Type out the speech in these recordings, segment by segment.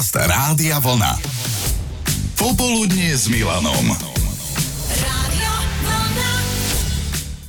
Podcast Rádia Vlna. Popoludnie s Milanom.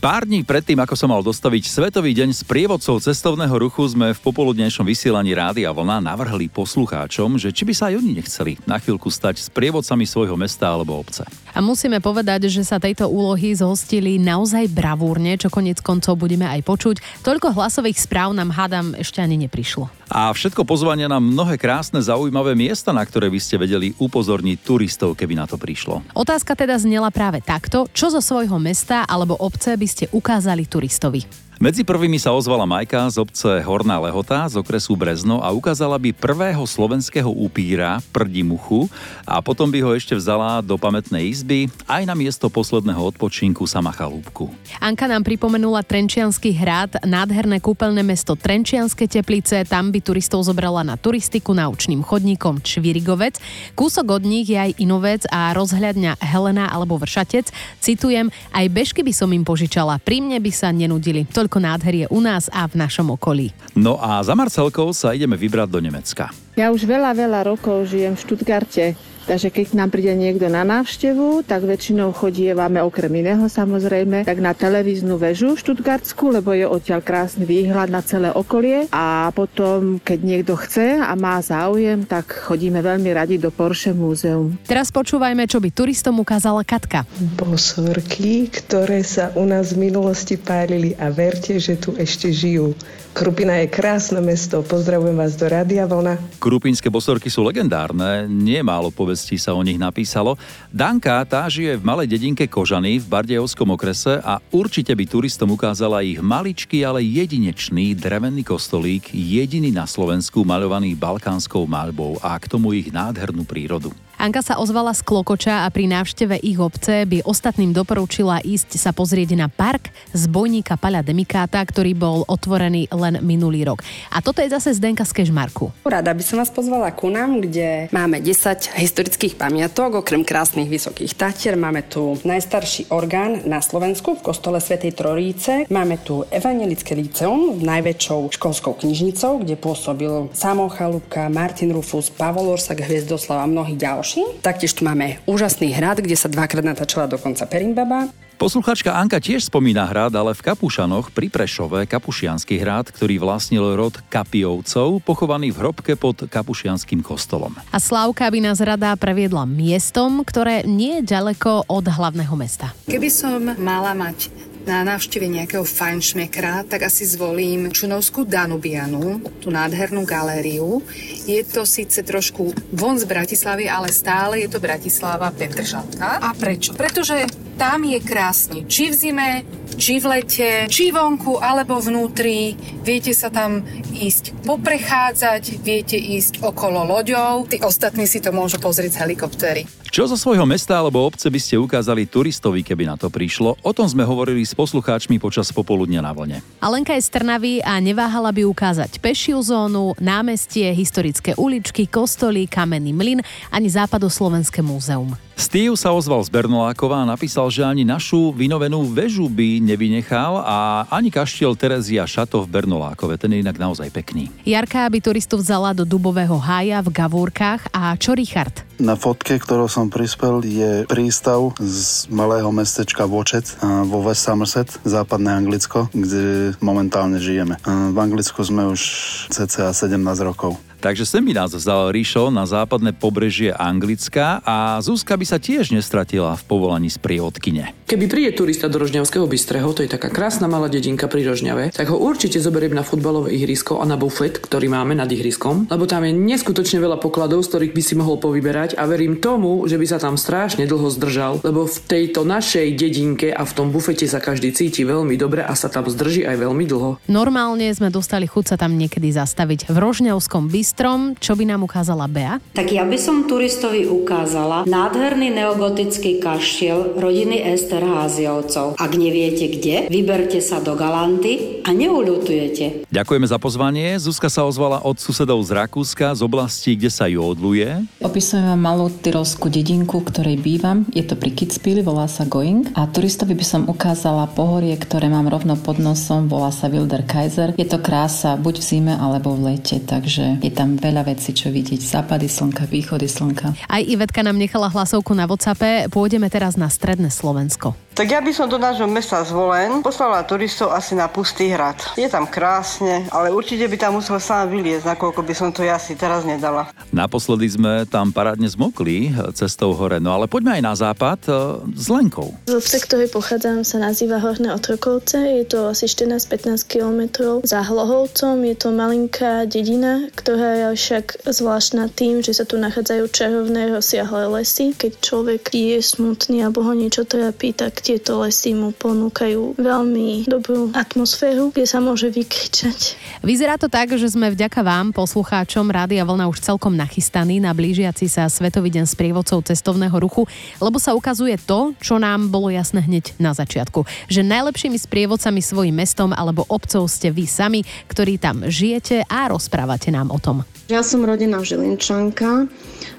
Pár dní predtým, ako som mal dostaviť Svetový deň s prievodcov cestovného ruchu, sme v popoludnejšom vysielaní Rádia Vlna navrhli poslucháčom, že či by sa aj oni nechceli na chvíľku stať s prievodcami svojho mesta alebo obce. A musíme povedať, že sa tejto úlohy zhostili naozaj bravúrne, čo konec koncov budeme aj počuť. Toľko hlasových správ nám hádam ešte ani neprišlo. A všetko pozvania na mnohé krásne, zaujímavé miesta, na ktoré by ste vedeli upozorniť turistov, keby na to prišlo. Otázka teda znela práve takto, čo zo svojho mesta alebo obce by ste ukázali turistovi? Medzi prvými sa ozvala Majka z obce Horná Lehota z okresu Brezno a ukázala by prvého slovenského upíra, prdi muchu a potom by ho ešte vzala do pamätnej izby aj na miesto posledného odpočinku sama chalúbku. Anka nám pripomenula Trenčiansky hrad, nádherné kúpeľné mesto Trenčianske teplice, tam by turistov zobrala na turistiku naučným chodníkom Čvirigovec. Kúsok od nich je aj Inovec a rozhľadňa Helena alebo Vršatec. Citujem, aj bežky by som im požičala, pri mne by sa nenudili. Toľko koľko nádher je u nás a v našom okolí. No a za Marcelkou sa ideme vybrať do Nemecka. Ja už veľa, veľa rokov žijem v Štutgarte. Takže keď nám príde niekto na návštevu, tak väčšinou chodievame okrem iného samozrejme, tak na televíznu väžu Štutgartsku, lebo je odtiaľ krásny výhľad na celé okolie. A potom, keď niekto chce a má záujem, tak chodíme veľmi radi do Porsche múzeum. Teraz počúvajme, čo by turistom ukázala Katka. Bosorky, ktoré sa u nás v minulosti pálili a verte, že tu ešte žijú. Krupina je krásne mesto, pozdravujem vás do Radia Vlna. Krupinské bosorky sú legendárne, nie málo povestí sa o nich napísalo. Danka tá žije v malej dedinke Kožany v Bardejovskom okrese a určite by turistom ukázala ich maličký, ale jedinečný drevený kostolík, jediný na Slovensku maľovaný balkánskou maľbou a k tomu ich nádhernú prírodu. Anka sa ozvala z Klokoča a pri návšteve ich obce by ostatným doporučila ísť sa pozrieť na park z bojníka Paľa Demikáta, ktorý bol otvorený len minulý rok. A toto je zase Zdenka z Kežmarku. Rada by som vás pozvala ku nám, kde máme 10 historických pamiatok, okrem krásnych vysokých tatier. Máme tu najstarší orgán na Slovensku v kostole Svetej Troríce. Máme tu Evangelické liceum, najväčšou školskou knižnicou, kde pôsobil Samo Chalúbka, Martin Rufus, Pavol Orsak, Hviezdoslav a mnohí ďalší. Taktiež tu máme úžasný hrad, kde sa dvakrát natáčala dokonca Perimbaba. Posluchačka Anka tiež spomína hrad, ale v Kapušanoch pri Prešove Kapušianský hrad, ktorý vlastnil rod Kapiovcov, pochovaný v hrobke pod Kapušianským kostolom. A Slávka by nás rada previedla miestom, ktoré nie je ďaleko od hlavného mesta. Keby som mala mať na návšteve nejakého fajnšmekra, tak asi zvolím Čunovskú Danubianu, tú nádhernú galériu. Je to síce trošku von z Bratislavy, ale stále je to Bratislava Petržalka. A prečo? Pretože tam je krásne. Či v zime, či v lete, či vonku, alebo vnútri. Viete sa tam ísť poprechádzať, viete ísť okolo loďov. Tí ostatní si to môžu pozrieť z helikoptéry. Čo zo svojho mesta alebo obce by ste ukázali turistovi, keby na to prišlo? O tom sme hovorili s poslucháčmi počas popoludnia na vlne. Alenka je z Trnavy a neváhala by ukázať pešiu zónu, námestie, historické uličky, kostoly, kamenný mlyn ani západoslovenské múzeum. Steve sa ozval z Bernolákova a napísal, že ani našu vynovenú väžu by nevynechal a ani kaštiel Terezia Šato v Bernolákove, ten je inak naozaj pekný. Jarka by turistu vzala do Dubového hája v Gavúrkach a čo Richard? Na fotke, ktorou som prispel, je prístav z malého mestečka Vočec vo West Somerset, západné Anglicko, kde momentálne žijeme. V Anglicku sme už cca 17 rokov. Takže sem by nás vzal Ríšo na západné pobrežie Anglicka a Zuzka by sa tiež nestratila v povolaní z prievodkyne. Keby príde turista do Rožňavského bystreho, to je taká krásna malá dedinka pri Rožňave, tak ho určite zoberiem na futbalové ihrisko a na bufet, ktorý máme nad ihriskom, lebo tam je neskutočne veľa pokladov, z ktorých by si mohol povyberať a verím tomu, že by sa tam strašne dlho zdržal, lebo v tejto našej dedinke a v tom bufete sa každý cíti veľmi dobre a sa tam zdrží aj veľmi dlho. Normálne sme dostali chuť sa tam niekedy zastaviť v Rožňavskom bystrehu majstrom, čo by nám ukázala Bea? Tak ja by som turistovi ukázala nádherný neogotický kaštiel rodiny Esterháziovcov. Ak neviete kde, vyberte sa do Galanty a neuľutujete. Ďakujeme za pozvanie. Zuzka sa ozvala od susedov z Rakúska, z oblasti, kde sa jodluje. Opisujem vám malú tyrovskú dedinku, ktorej bývam. Je to pri Kitzbüheli, volá sa Going. A turistovi by som ukázala pohorie, ktoré mám rovno pod nosom, volá sa Wilder Kaiser. Je to krása buď v zime alebo v lete, takže je tam veľa vecí, čo vidieť. Západy slnka, východy slnka. Aj Ivetka nám nechala hlasovku na WhatsAppe. Pôjdeme teraz na stredné Slovensko. Tak ja by som do nášho mesta zvolen poslala turistov asi na Pustý hrad. Je tam krásne, ale určite by tam musel sám vyliezť, nakoľko by som to ja si teraz nedala. Naposledy sme tam parádne zmokli cestou hore, no ale poďme aj na západ e, s Lenkou. Z obce, ktorej pochádzam, sa nazýva Horné Otrokovce. Je to asi 14-15 kilometrov za Hlohovcom. Je to malinká dedina, ktorá je však zvláštna tým, že sa tu nachádzajú čarovné rozsiahle lesy. Keď človek je smutný alebo ho niečo trápi, tak tieto lesy mu ponúkajú veľmi dobrú atmosféru, kde sa môže vykričať. Vyzerá to tak, že sme vďaka vám, poslucháčom Rádia Vlna, už celkom nachystaní na blížiaci sa Svetový deň sprievodcov cestovného ruchu, lebo sa ukazuje to, čo nám bolo jasné hneď na začiatku. Že najlepšími sprievodcami svojim mestom alebo obcov ste vy sami, ktorí tam žijete a rozprávate nám o tom. Ja som rodená Žilinčanka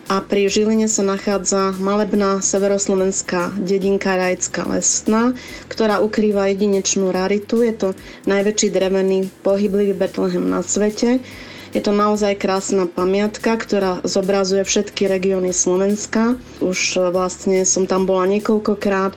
a pri Žiline sa nachádza malebná severoslovenská dedinka Rajská lesná, ktorá ukrýva jedinečnú raritu. Je to najväčší drevený pohyblivý Betlehem na svete. Je to naozaj krásna pamiatka, ktorá zobrazuje všetky regióny Slovenska. Už vlastne som tam bola niekoľkokrát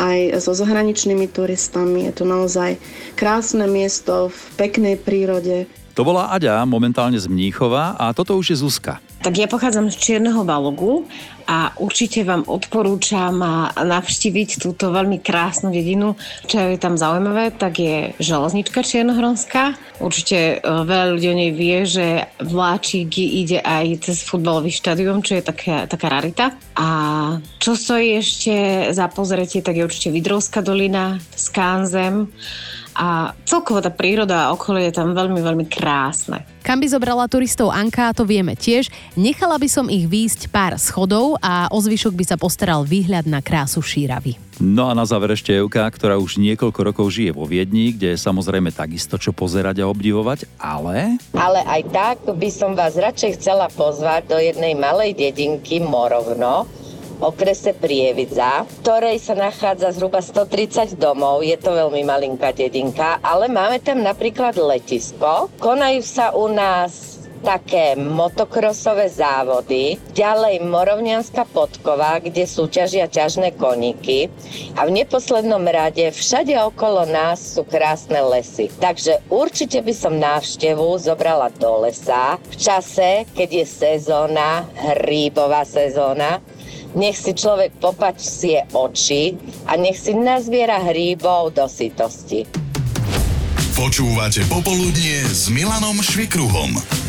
aj so zahraničnými turistami. Je to naozaj krásne miesto v peknej prírode. To bola Aďa, momentálne z Mníchova a toto už je Zuzka. Tak ja pochádzam z Čierneho Balogu a určite vám odporúčam navštíviť túto veľmi krásnu dedinu. Čo je tam zaujímavé, tak je železnička Čiernohronská. Určite e, veľa ľudí o nej vie, že vláčik ide aj cez futbalový štadión, čo je taká, taká rarita. A čo stojí ešte za pozretie, tak je určite Vidrovská dolina, Skanzem a celkovo tá príroda a okolie je tam veľmi, veľmi krásne. Kam by zobrala turistov Anka, to vieme tiež. Nechala by som ich výjsť pár schodov a o zvyšok by sa postaral výhľad na krásu Šíravy. No a na záver ešte Evka, ktorá už niekoľko rokov žije vo Viedni, kde je samozrejme takisto čo pozerať a obdivovať, ale... Ale aj tak by som vás radšej chcela pozvať do jednej malej dedinky Morovno, okrese Prievidza, v ktorej sa nachádza zhruba 130 domov. Je to veľmi malinká dedinka, ale máme tam napríklad letisko. Konajú sa u nás také motokrosové závody, ďalej Morovňanská podkova, kde súťažia ťažné koníky a v neposlednom rade všade okolo nás sú krásne lesy. Takže určite by som návštevu zobrala do lesa v čase, keď je sezóna, hríbová sezóna, nech si človek popačie oči a nech si nazbiera hríbov do sytosti. Počúvate Popoludnie s Milanom Švikruhom.